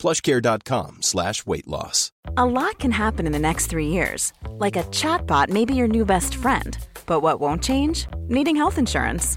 plushcare.com slash weight loss. A lot can happen in the next three years. Like a chatbot may be your new best friend. But what won't change? Needing health insurance.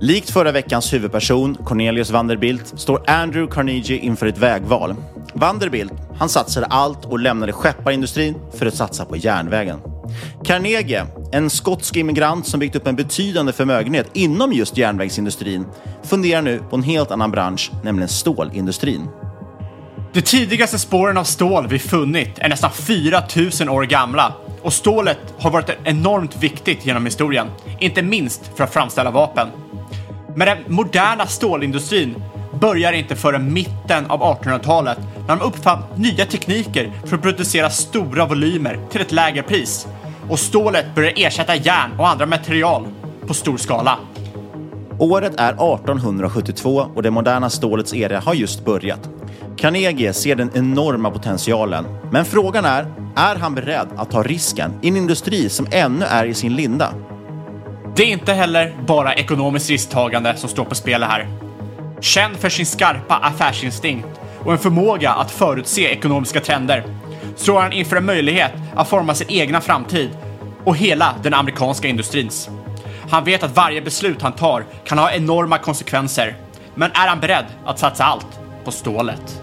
Likt förra veckans huvudperson, Cornelius Vanderbilt, står Andrew Carnegie inför ett vägval. Vanderbilt, han satsade allt och lämnade skepparindustrin för att satsa på järnvägen. Carnegie, en skotsk immigrant som byggt upp en betydande förmögenhet inom just järnvägsindustrin, funderar nu på en helt annan bransch, nämligen stålindustrin. De tidigaste spåren av stål vi funnit är nästan 4000 år gamla och stålet har varit enormt viktigt genom historien, inte minst för att framställa vapen. Men den moderna stålindustrin börjar inte förrän mitten av 1800-talet när de uppfann nya tekniker för att producera stora volymer till ett lägre pris. Och stålet börjar ersätta järn och andra material på stor skala. Året är 1872 och det moderna stålets era har just börjat. Carnegie ser den enorma potentialen, men frågan är, är han beredd att ta risken i en industri som ännu är i sin linda? Det är inte heller bara ekonomiskt risktagande som står på spel här. Känd för sin skarpa affärsinstinkt och en förmåga att förutse ekonomiska trender står han inför en möjlighet att forma sin egna framtid och hela den amerikanska industrins. Han vet att varje beslut han tar kan ha enorma konsekvenser, men är han beredd att satsa allt på stålet?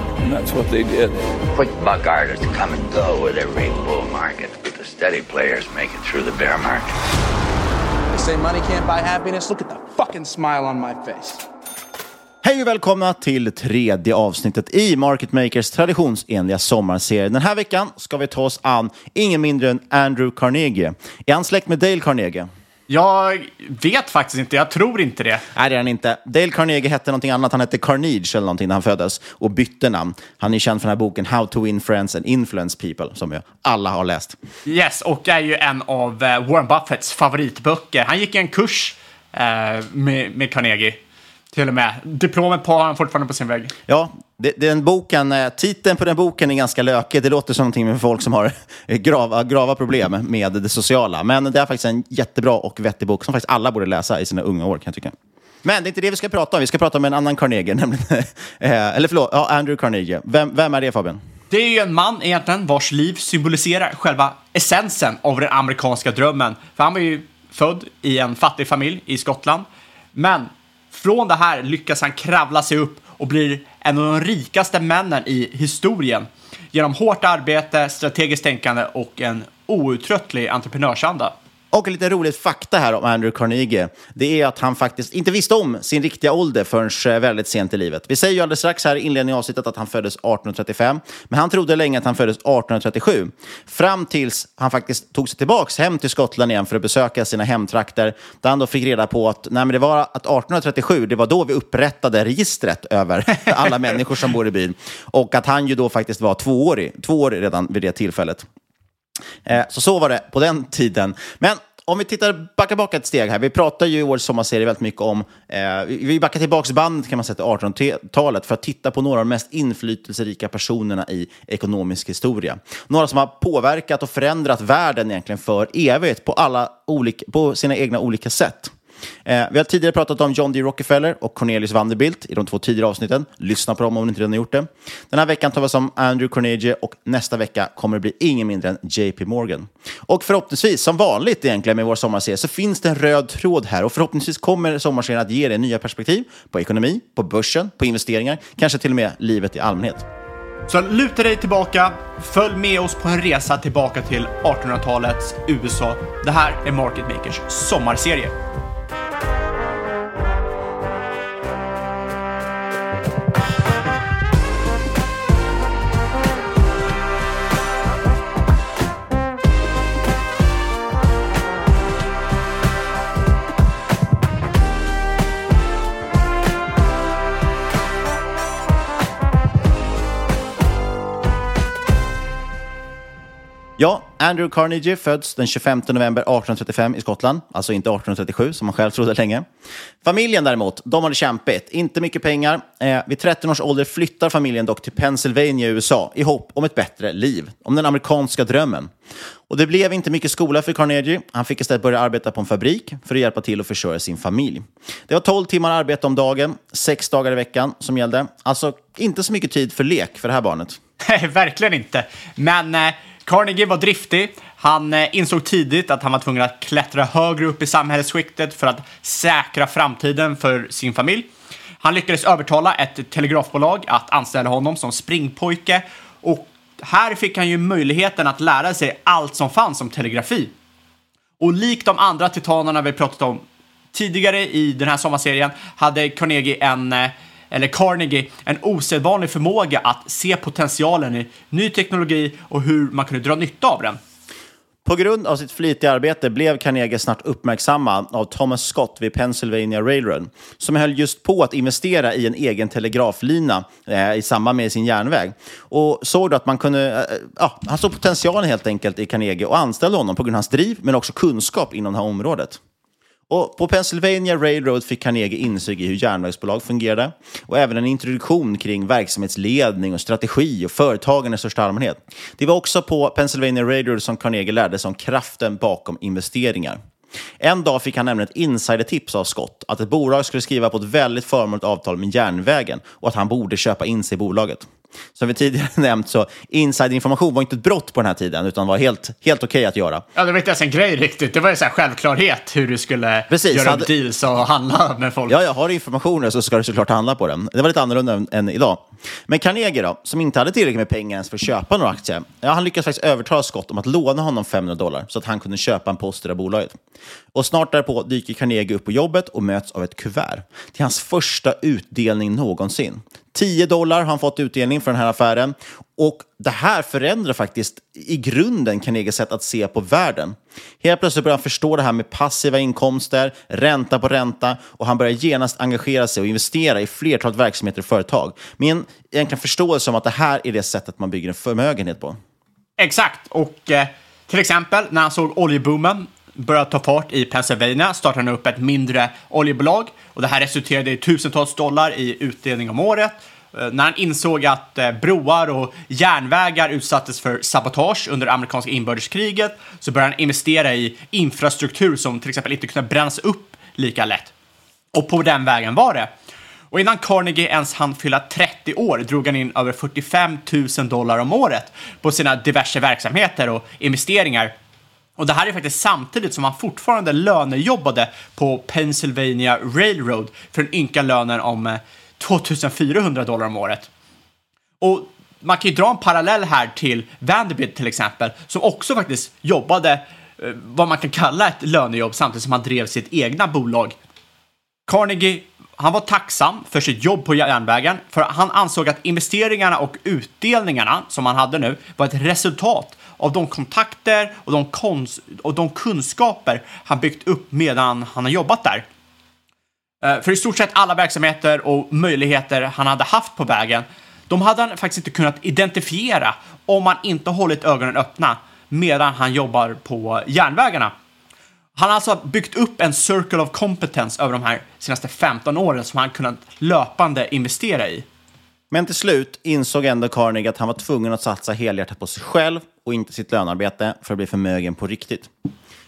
And that's what they did. Quick buck artists come and go with every bull market, but the steady players make it through the bear market. They say money can't buy happiness. Look at the fucking smile on my face. Hej och välkomna till tredje avsnittet i Market Makers traditionsenliga sommarserie. Den här veckan ska vi ta oss an ingen mindre än Andrew Carnegie. Är han släkt med Dale Carnegie? Jag vet faktiskt inte, jag tror inte det. Nej, det är han inte. Dale Carnegie hette någonting annat, han hette Carnegie eller någonting när han föddes och bytte namn. Han är känd för den här boken How to win friends and influence people, som ju alla har läst. Yes, och är ju en av eh, Warren Buffetts favoritböcker. Han gick en kurs eh, med, med Carnegie. Till och med. Diplomet på har han fortfarande på sin vägg. Ja, den boken, eh, titeln på den boken är ganska lökig. Det låter som någonting med folk som har grava, grava problem med det sociala. Men det är faktiskt en jättebra och vettig bok som faktiskt alla borde läsa i sina unga år kan jag tycka. Men det är inte det vi ska prata om. Vi ska prata om en annan Carnegie, nämligen, eh, eller förlåt, ja, Andrew Carnegie. Vem, vem är det Fabian? Det är ju en man egentligen vars liv symboliserar själva essensen av den amerikanska drömmen. För han var ju född i en fattig familj i Skottland. Men från det här lyckas han kravla sig upp och blir en av de rikaste männen i historien genom hårt arbete, strategiskt tänkande och en outtröttlig entreprenörsanda. Och lite roligt fakta här om Andrew Carnegie, det är att han faktiskt inte visste om sin riktiga ålder förrän eh, väldigt sent i livet. Vi säger ju alldeles strax här i inledningen av avsnittet att han föddes 1835, men han trodde länge att han föddes 1837. Fram tills han faktiskt tog sig tillbaks hem till Skottland igen för att besöka sina hemtrakter, där han då fick reda på att, nej, men det var att 1837, det var då vi upprättade registret över alla människor som bor i byn. Och att han ju då faktiskt var tvåårig, tvåårig redan vid det tillfället. Eh, så så var det på den tiden. Men om vi tittar, backar bak ett steg här. Vi pratar ju i årets sommarserie väldigt mycket om, eh, vi backar tillbaka bandet kan man säga till 1800-talet för att titta på några av de mest inflytelserika personerna i ekonomisk historia. Några som har påverkat och förändrat världen egentligen för evigt på, alla olika, på sina egna olika sätt. Eh, vi har tidigare pratat om John D. Rockefeller och Cornelius Vanderbilt i de två tidigare avsnitten. Lyssna på dem om ni inte redan har gjort det. Den här veckan tar vi oss om Andrew Carnegie och nästa vecka kommer det bli ingen mindre än JP Morgan. Och förhoppningsvis, som vanligt egentligen med vår sommarserie, så finns det en röd tråd här och förhoppningsvis kommer sommarserien att ge dig nya perspektiv på ekonomi, på börsen, på investeringar, kanske till och med livet i allmänhet. Så luta dig tillbaka, följ med oss på en resa tillbaka till 1800-talets USA. Det här är Market Makers sommarserie. Andrew Carnegie föds den 25 november 1835 i Skottland, alltså inte 1837 som man själv trodde länge. Familjen däremot, de hade kämpigt, inte mycket pengar. Eh, vid 13 års ålder flyttar familjen dock till Pennsylvania i USA i hopp om ett bättre liv, om den amerikanska drömmen. Och det blev inte mycket skola för Carnegie. Han fick istället börja arbeta på en fabrik för att hjälpa till att försörja sin familj. Det var 12 timmar arbete om dagen, sex dagar i veckan som gällde. Alltså inte så mycket tid för lek för det här barnet. Nej, verkligen inte. Men eh, Carnegie var driftig. Han eh, insåg tidigt att han var tvungen att klättra högre upp i samhällsskiktet för att säkra framtiden för sin familj. Han lyckades övertala ett telegrafbolag att anställa honom som springpojke och här fick han ju möjligheten att lära sig allt som fanns om telegrafi. Och likt de andra titanerna vi pratat om tidigare i den här sommarserien hade Carnegie en eh, eller Carnegie, en osedvanlig förmåga att se potentialen i ny teknologi och hur man kunde dra nytta av den. På grund av sitt flitiga arbete blev Carnegie snart uppmärksammad av Thomas Scott vid Pennsylvania Railroad, som höll just på att investera i en egen telegraflina eh, i samband med sin järnväg. Och såg då att man kunde, eh, ja, han såg potentialen helt enkelt i Carnegie och anställde honom på grund av hans driv, men också kunskap inom det här området. Och på Pennsylvania Railroad fick Carnegie insyn i hur järnvägsbolag fungerade och även en introduktion kring verksamhetsledning och strategi och företagande i största allmänhet. Det var också på Pennsylvania Railroad som Carnegie lärde sig om kraften bakom investeringar. En dag fick han nämligen ett insidertips av Scott att ett bolag skulle skriva på ett väldigt förmånligt avtal med järnvägen och att han borde köpa in sig i bolaget. Som vi tidigare nämnt så insiderinformation var inte ett brott på den här tiden utan var helt, helt okej okay att göra. Ja, det var inte ens en grej riktigt. Det var ju så här självklarhet hur du skulle Precis, göra hade... deals och handla med folk. Ja, jag har informationen så ska du såklart handla på den. Det var lite annorlunda än, än idag. Men Carnegie då, som inte hade tillräckligt med pengar ens för att köpa några aktier, ja, han lyckades faktiskt övertala Scott om att låna honom 500 dollar så att han kunde köpa en post i det bolaget. Och snart därpå dyker Carnegie upp på jobbet och möts av ett kuvert till hans första utdelning någonsin. 10 dollar har han fått utdelning för den här affären. Och det här förändrar faktiskt i grunden Carnegies sätt att se på världen. Helt plötsligt börjar han förstå det här med passiva inkomster, ränta på ränta och han börjar genast engagera sig och investera i flertalet verksamheter och företag. Med en egentligen förståelse om att det här är det sättet man bygger en förmögenhet på. Exakt, och eh, till exempel när han såg oljeboomen började ta fart i Pennsylvania startade han upp ett mindre oljebolag och det här resulterade i tusentals dollar i utdelning om året eh, När han insåg att eh, broar och järnvägar utsattes för sabotage under amerikanska inbördeskriget så började han investera i infrastruktur som till exempel inte kunde brännas upp lika lätt. Och på den vägen var det. Och innan Carnegie ens hann fylla 30 år drog han in över 45 000 dollar om året på sina diverse verksamheter och investeringar. Och det här är faktiskt samtidigt som han fortfarande lönejobbade på Pennsylvania Railroad för den ynka lönen om eh, 2400 dollar om året. Och man kan ju dra en parallell här till Vanderbilt till exempel, som också faktiskt jobbade eh, vad man kan kalla ett lönejobb samtidigt som han drev sitt egna bolag. Carnegie, han var tacksam för sitt jobb på järnvägen, för han ansåg att investeringarna och utdelningarna som han hade nu var ett resultat av de kontakter och de, kons- och de kunskaper han byggt upp medan han har jobbat där. Eh, för i stort sett alla verksamheter och möjligheter han hade haft på vägen, de hade han faktiskt inte kunnat identifiera om han inte hållit ögonen öppna medan han jobbar på järnvägarna. Han har alltså byggt upp en circle of competence över de här senaste 15 åren som han kunnat löpande investera i. Men till slut insåg ändå Carnegie att han var tvungen att satsa helhjärtat på sig själv och inte sitt lönearbete för att bli förmögen på riktigt.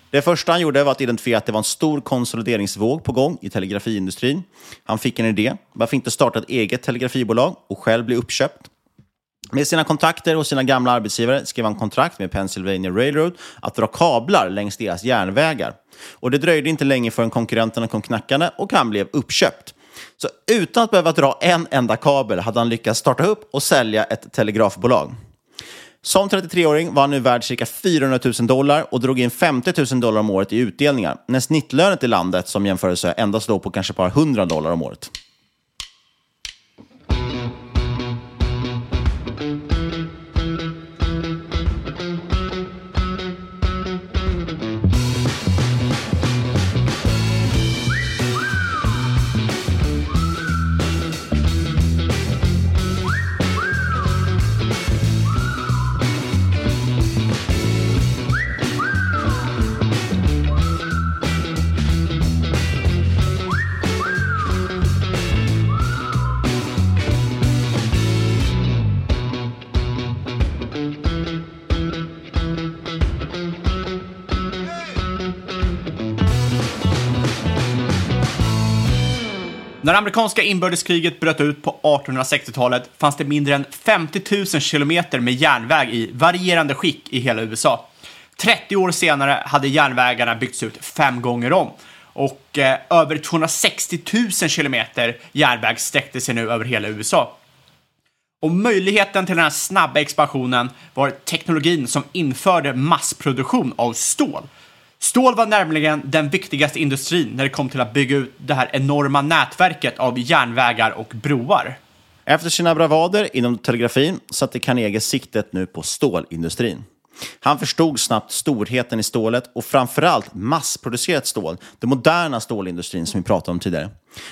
Det första han gjorde var att identifiera att det var en stor konsolideringsvåg på gång i telegrafiindustrin. Han fick en idé. Varför inte starta ett eget telegrafibolag och själv bli uppköpt? Med sina kontakter och sina gamla arbetsgivare skrev han kontrakt med Pennsylvania Railroad att dra kablar längs deras järnvägar. Och det dröjde inte länge förrän konkurrenterna kom knackande och han blev uppköpt. Så utan att behöva dra en enda kabel hade han lyckats starta upp och sälja ett telegrafbolag. Som 33-åring var han nu värd cirka 400 000 dollar och drog in 50 000 dollar om året i utdelningar. När snittlönet i landet som jämförelse endast låg på kanske bara 100 dollar om året. När amerikanska inbördeskriget bröt ut på 1860-talet fanns det mindre än 50 000 kilometer med järnväg i varierande skick i hela USA. 30 år senare hade järnvägarna byggts ut fem gånger om och eh, över 260 000 kilometer järnväg sträckte sig nu över hela USA. Och möjligheten till den här snabba expansionen var teknologin som införde massproduktion av stål. Stål var nämligen den viktigaste industrin när det kom till att bygga ut det här enorma nätverket av järnvägar och broar. Efter sina bravader inom telegrafin satte Carnegie siktet nu på stålindustrin. Han förstod snabbt storheten i stålet och framförallt massproducerat stål, den moderna stålindustrin som vi pratade om tidigare.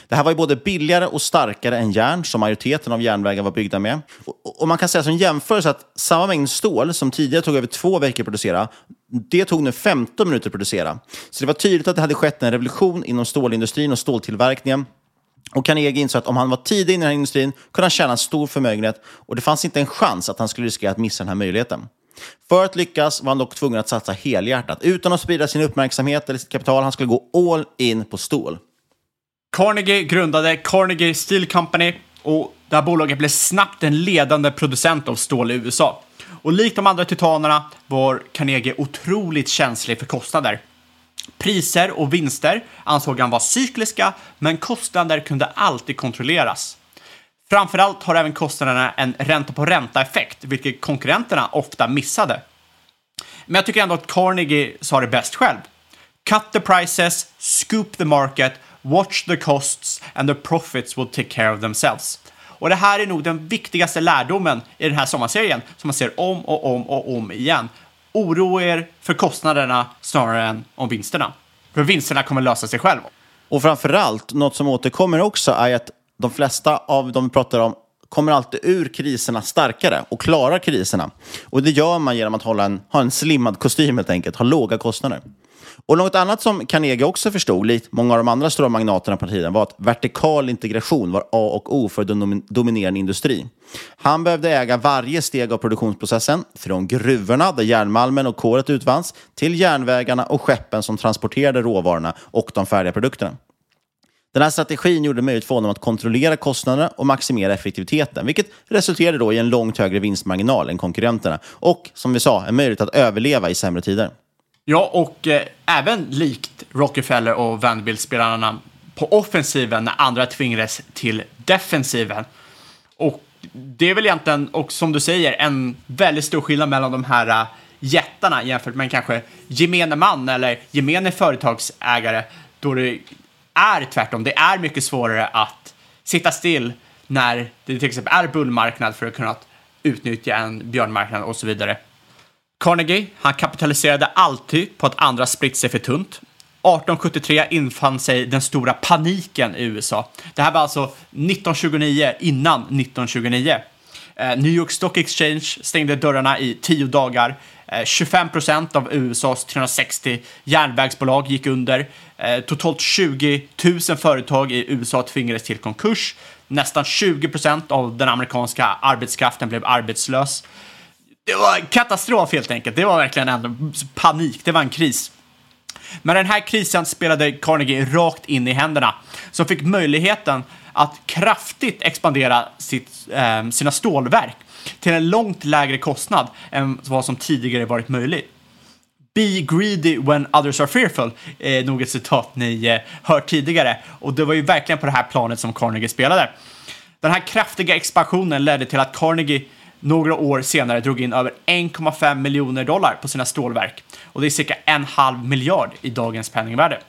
Det här var ju både billigare och starkare än järn som majoriteten av järnvägar var byggda med. Och, och man kan säga som jämförelse att samma mängd stål som tidigare tog över två veckor att producera, det tog nu 15 minuter att producera. Så det var tydligt att det hade skett en revolution inom stålindustrin och ståltillverkningen. Och Carnegie insåg att om han var tidig i den här industrin kunde han tjäna en stor förmögenhet och det fanns inte en chans att han skulle riskera att missa den här möjligheten. För att lyckas var han dock tvungen att satsa helhjärtat utan att sprida sin uppmärksamhet eller sitt kapital. Han skulle gå all in på stål. Carnegie grundade Carnegie Steel Company och det här bolaget blev snabbt en ledande producent av stål i USA. Och likt de andra titanerna var Carnegie otroligt känslig för kostnader. Priser och vinster ansåg han vara cykliska, men kostnader kunde alltid kontrolleras. Framförallt har även kostnaderna en ränta på ränta-effekt, vilket konkurrenterna ofta missade. Men jag tycker ändå att Carnegie sa det bäst själv. Cut the prices, scoop the market, watch the costs and the profits will take care of themselves. Och det här är nog den viktigaste lärdomen i den här sommarserien som man ser om och om och om igen. Oroa er för kostnaderna snarare än om vinsterna. För vinsterna kommer lösa sig själv. Och framförallt, något som återkommer också är att de flesta av de vi pratar om kommer alltid ur kriserna starkare och klarar kriserna. Och det gör man genom att hålla en, ha en slimmad kostym helt enkelt, ha låga kostnader. Och något annat som Carnegie också förstod, likt många av de andra stora magnaterna på tiden, var att vertikal integration var A och O för den dominerande industrin. Han behövde äga varje steg av produktionsprocessen, från gruvorna där järnmalmen och kolet utvanns, till järnvägarna och skeppen som transporterade råvarorna och de färdiga produkterna. Den här strategin gjorde det möjligt för honom att kontrollera kostnaderna och maximera effektiviteten, vilket resulterade då i en långt högre vinstmarginal än konkurrenterna och, som vi sa, en möjlighet att överleva i sämre tider. Ja, och eh, även likt Rockefeller och Vanderbilt-spelarna på offensiven när andra tvingades till defensiven. Och det är väl egentligen, och som du säger, en väldigt stor skillnad mellan de här uh, jättarna jämfört med kanske gemene man eller gemene företagsägare, då det är tvärtom. Det är mycket svårare att sitta still när det till exempel är bullmarknad för att kunna utnyttja en björnmarknad och så vidare. Carnegie, han kapitaliserade alltid på att andra spritt sig för tunt. 1873 infann sig den stora paniken i USA. Det här var alltså 1929, innan 1929. Eh, New York Stock Exchange stängde dörrarna i tio dagar. 25 eh, procent av USAs 360 järnvägsbolag gick under. Eh, totalt 20 000 företag i USA tvingades till konkurs. Nästan 20 procent av den amerikanska arbetskraften blev arbetslös. Det var katastrof helt enkelt. Det var verkligen en panik. Det var en kris. Men den här krisen spelade Carnegie rakt in i händerna, som fick möjligheten att kraftigt expandera sitt, eh, sina stålverk till en långt lägre kostnad än vad som tidigare varit möjligt. Be greedy when others are fearful är nog ett citat ni eh, hört tidigare och det var ju verkligen på det här planet som Carnegie spelade. Den här kraftiga expansionen ledde till att Carnegie några år senare drog in över 1,5 miljoner dollar på sina stålverk och det är cirka en halv miljard i dagens penningvärde.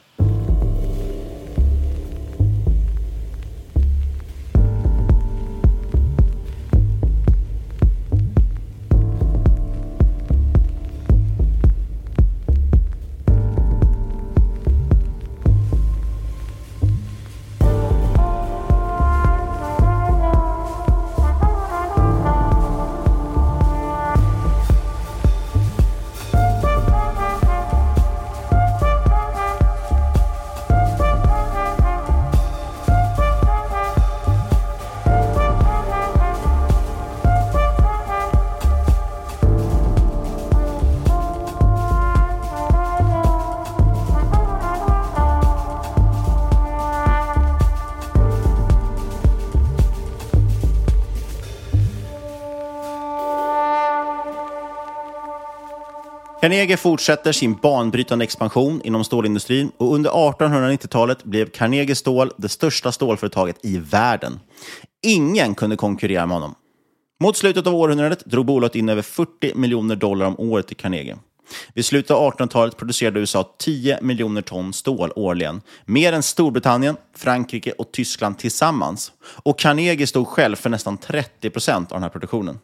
Carnegie fortsätter sin banbrytande expansion inom stålindustrin och under 1890-talet blev Carnegie Stål det största stålföretaget i världen. Ingen kunde konkurrera med honom. Mot slutet av århundradet drog bolaget in över 40 miljoner dollar om året till Carnegie. Vid slutet av 1800-talet producerade USA 10 miljoner ton stål årligen. Mer än Storbritannien, Frankrike och Tyskland tillsammans. Och Carnegie stod själv för nästan 30 procent av den här produktionen.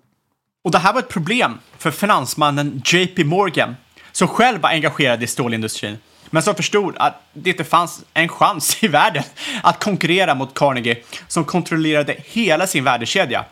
Och det här var ett problem för finansmannen JP Morgan, som själv var engagerad i stålindustrin, men som förstod att det inte fanns en chans i världen att konkurrera mot Carnegie, som kontrollerade hela sin värdekedja.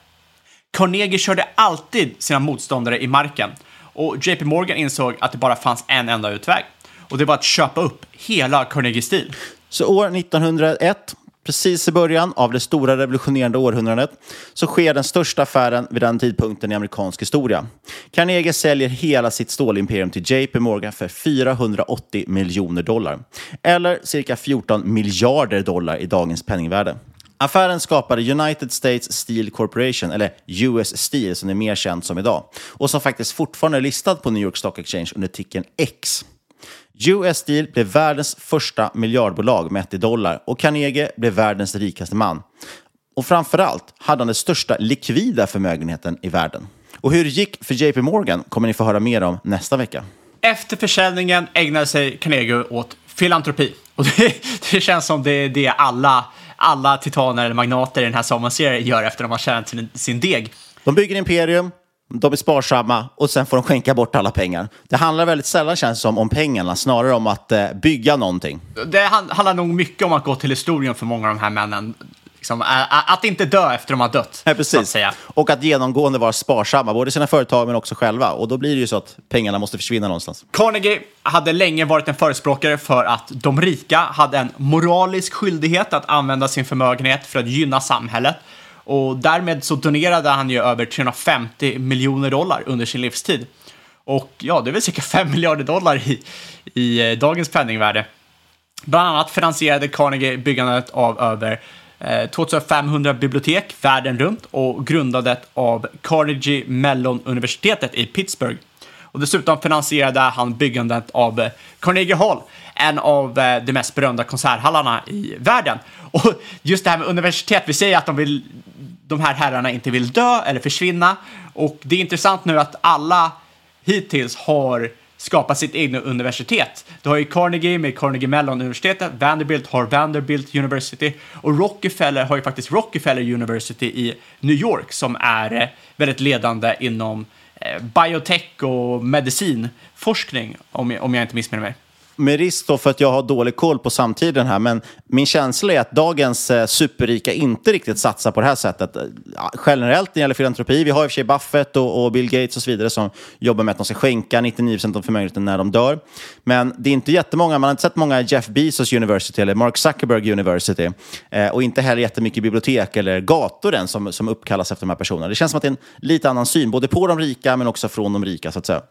Carnegie körde alltid sina motståndare i marken och JP Morgan insåg att det bara fanns en enda utväg och det var att köpa upp hela Carnegie Steel. Så år 1901 Precis i början av det stora revolutionerande århundradet så sker den största affären vid den tidpunkten i amerikansk historia. Carnegie säljer hela sitt stålimperium till JP Morgan för 480 miljoner dollar. Eller cirka 14 miljarder dollar i dagens penningvärde. Affären skapade United States Steel Corporation, eller US Steel som är mer känt som idag, och som faktiskt fortfarande är listad på New York Stock Exchange under ticken X. US Steel blev världens första miljardbolag mätt i dollar och Carnegie blev världens rikaste man. Och framförallt hade han den största likvida förmögenheten i världen. Och hur det gick för JP Morgan kommer ni få höra mer om nästa vecka. Efter försäljningen ägnade sig Carnegie åt filantropi. Och det, det känns som det är det alla, alla titaner eller magnater i den här sommarserien gör efter att de har tjänat sin, sin deg. De bygger imperium, de är sparsamma och sen får de skänka bort alla pengar. Det handlar väldigt sällan känns som om pengarna, snarare om att eh, bygga någonting. Det handlar nog mycket om att gå till historien för många av de här männen. liksom, att inte dö efter de har dött. Nej, Så att precis. säga. Och att genomgående vara sparsamma, både sina företag men också själva. Och då blir det ju så att pengarna måste försvinna någonstans. Carnegie hade länge varit en förespråkare för att de rika hade en moralisk skyldighet att använda sin förmögenhet för att gynna samhället. Och därmed så donerade han ju över 350 miljoner dollar under sin livstid. Och ja, det är väl cirka 5 miljarder dollar i, i eh, dagens penningvärde. Bland annat finansierade Carnegie byggandet av över eh, 2500 bibliotek världen runt och grundandet av Carnegie Mellon-universitetet i Pittsburgh. Och dessutom finansierade han byggandet av eh, Carnegie Hall, en av eh, de mest berömda konserthallarna i världen. Och just det här med universitet, vi säger att de, vill, de här herrarna inte vill dö eller försvinna. Och det är intressant nu att alla hittills har skapat sitt egna universitet. Du har ju Carnegie med Carnegie Mellon-universitetet, Vanderbilt har Vanderbilt University och Rockefeller har ju faktiskt Rockefeller University i New York som är eh, väldigt ledande inom Eh, biotech och medicinforskning om jag, om jag inte missminner mig. Med risk då för att jag har dålig koll på samtiden här, men min känsla är att dagens eh, superrika inte riktigt satsar på det här sättet. Eh, ja, generellt när det gäller filantropi, vi har i och för sig Buffett och, och Bill Gates och så vidare som jobbar med att de ska skänka 99% av förmögenheten när de dör. Men det är inte jättemånga, man har inte sett många Jeff Bezos University eller Mark Zuckerberg University eh, och inte heller jättemycket bibliotek eller gator än som, som uppkallas efter de här personerna. Det känns som att det är en lite annan syn, både på de rika men också från de rika så att säga.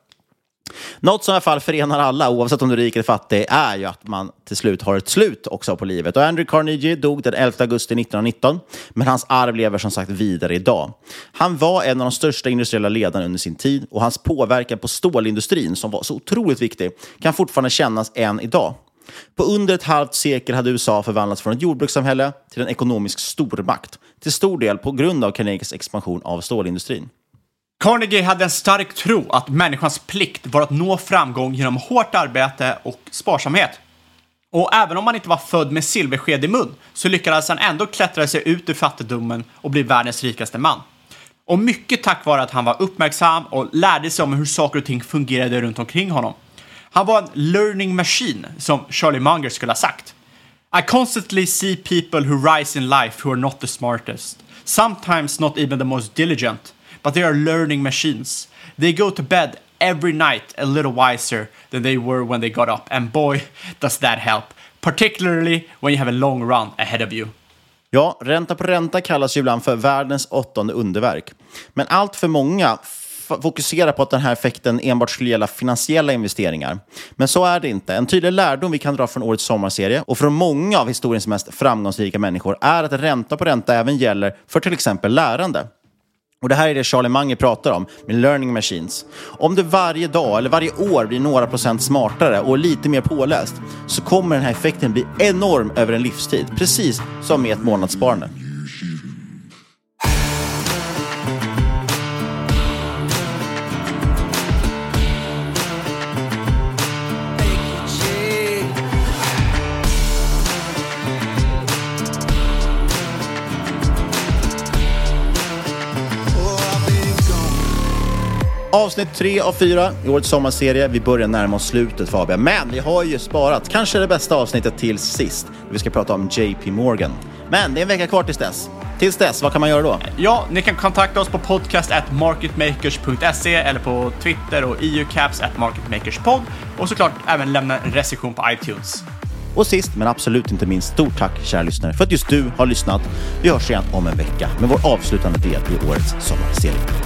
Något som i alla fall förenar alla, oavsett om du är rik eller fattig, är ju att man till slut har ett slut också på livet. Och Andrew Carnegie dog den 11 augusti 1919, men hans arv lever som sagt vidare idag. Han var en av de största industriella ledarna under sin tid och hans påverkan på stålindustrin, som var så otroligt viktig, kan fortfarande kännas än idag. På under ett halvt sekel hade USA förvandlats från ett jordbrukssamhälle till en ekonomisk stormakt, till stor del på grund av Carnegies expansion av stålindustrin. Carnegie hade en stark tro att människans plikt var att nå framgång genom hårt arbete och sparsamhet. Och även om han inte var född med silversked i mun så lyckades han ändå klättra sig ut ur fattigdomen och bli världens rikaste man. Och mycket tack vare att han var uppmärksam och lärde sig om hur saker och ting fungerade runt omkring honom. Han var en learning machine, som Charlie Munger skulle ha sagt. I constantly see people who rise in life who are not the smartest. Sometimes not even the most diligent. But they are learning machines. They go to bed every night a little wiser than they were when they got up. And boy, does that help. Particularly when you have a long run ahead of you. Ja, ränta på ränta kallas ju ibland för världens åttonde underverk. Men allt för många fokusera fokuserar på att den här effekten enbart skulle gälla finansiella investeringar. Men så är det inte. En tydlig lärdom vi kan dra från årets sommarserie och från många av historiens mest framgångsrika människor är att ränta på ränta även gäller för till exempel lärande. Och Det här är det Charlie Munger pratar om med learning machines. Om du varje dag eller varje år blir några procent smartare och lite mer påläst så kommer den här effekten bli enorm över en livstid. Precis som med ett månadssparande. Avsnitt tre av fyra i årets sommarserie. Vi börjar närma oss slutet Fabian, men vi har ju sparat kanske det bästa avsnittet till sist. Vi ska prata om JP Morgan. Men det är en vecka kvar tills dess. Tills dess, vad kan man göra då? Ja, ni kan kontakta oss på podcast.marketmakers.se eller på Twitter och eucaps.marketmakerspod och såklart även lämna en recension på iTunes. Och sist men absolut inte minst, stort tack kära lyssnare för att just du har lyssnat. Vi hörs igen om en vecka med vår avslutande del i årets sommarserie.